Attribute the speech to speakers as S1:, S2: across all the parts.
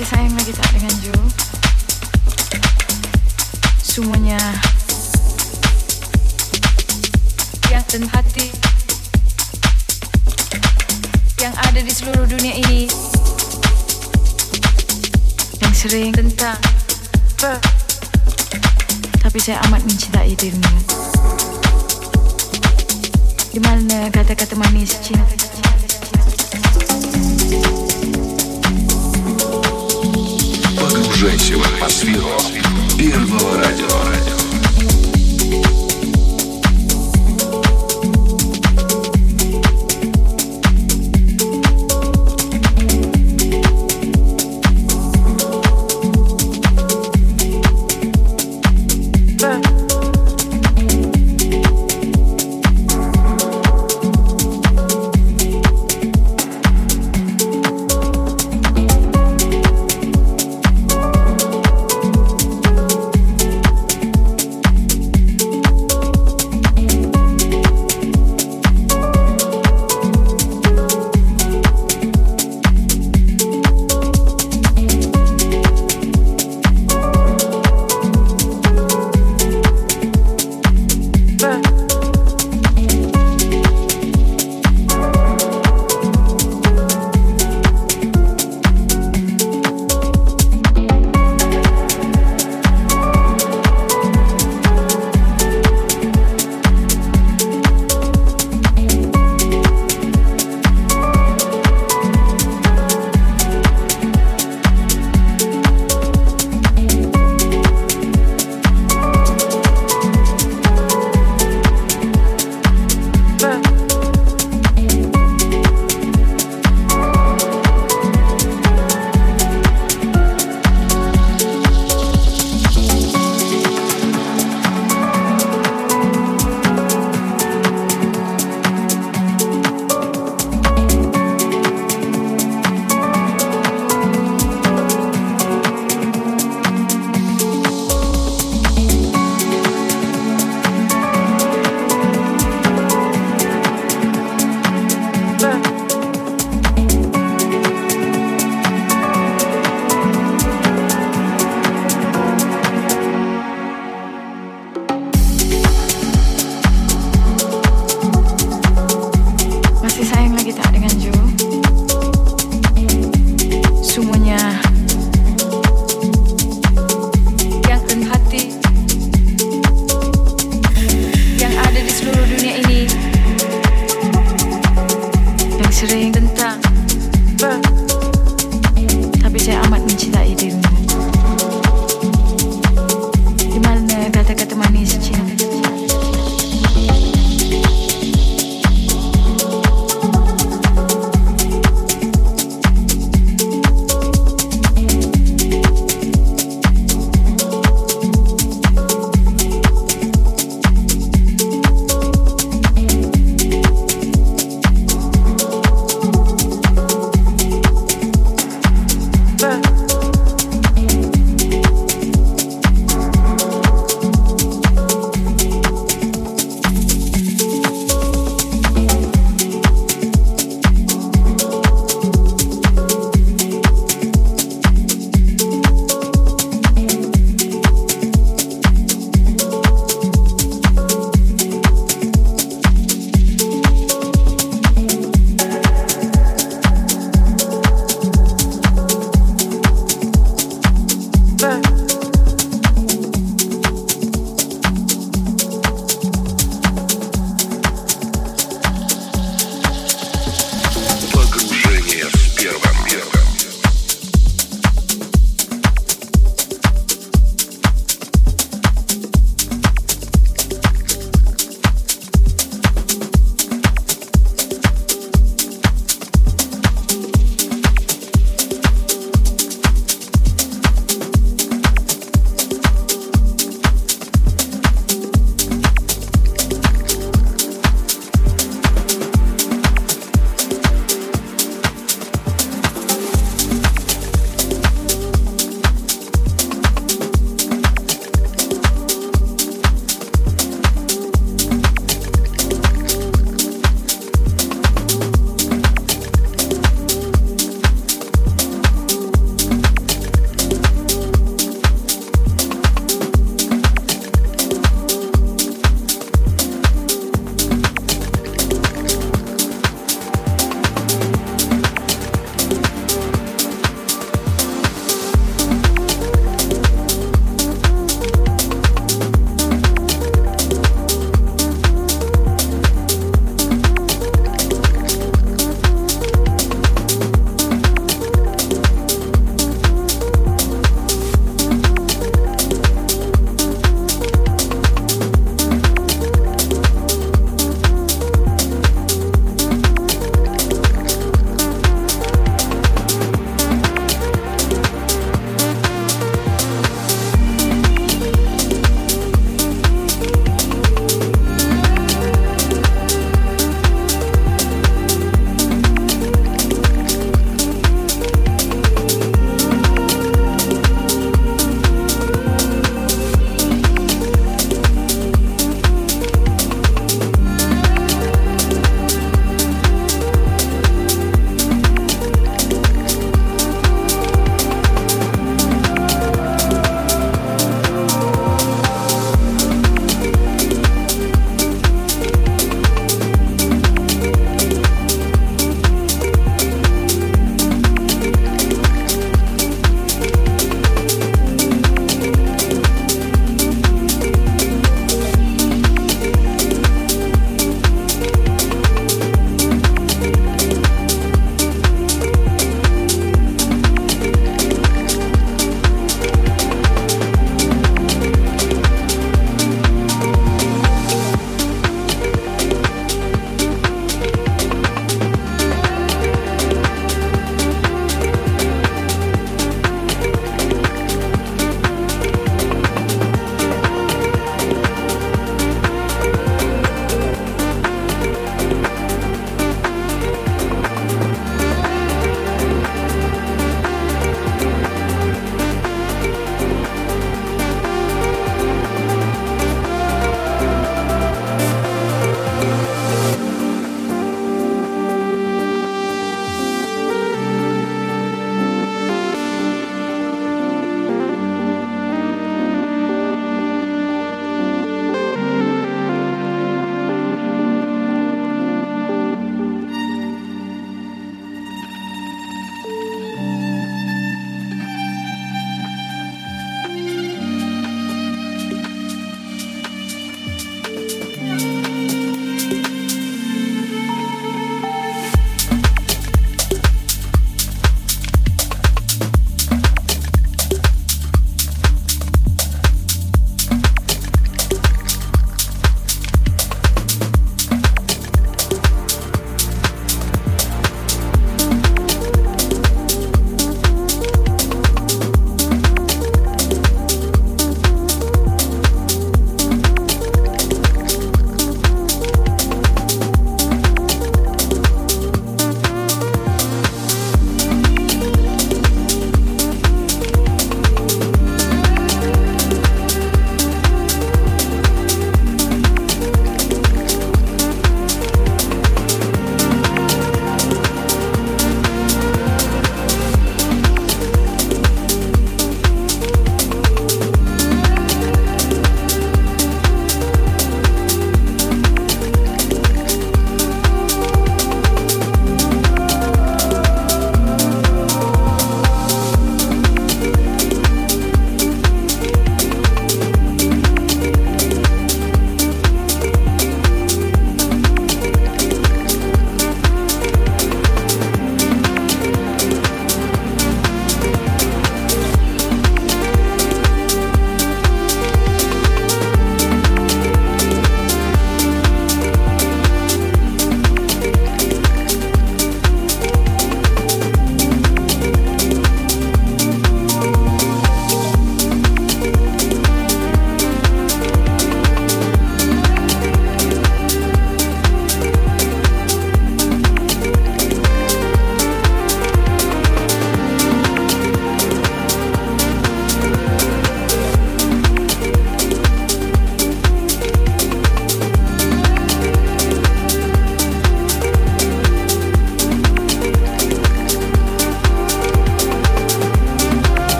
S1: kasih sayang lagi tak dengan Jo Semuanya Yang dan hati Yang ada di seluruh dunia ini Yang sering tentang Ber. Tapi saya amat mencintai dirimu. Di mana kata-kata manis cinta
S2: Погружайся в атмосферу первого радио.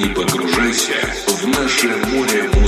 S3: и погружайся в наше
S2: море.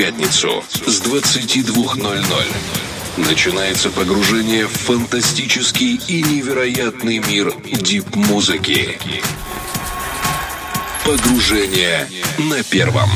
S2: Пятницу с 22.00 начинается погружение в фантастический и невероятный мир дип-музыки. Погружение на первом.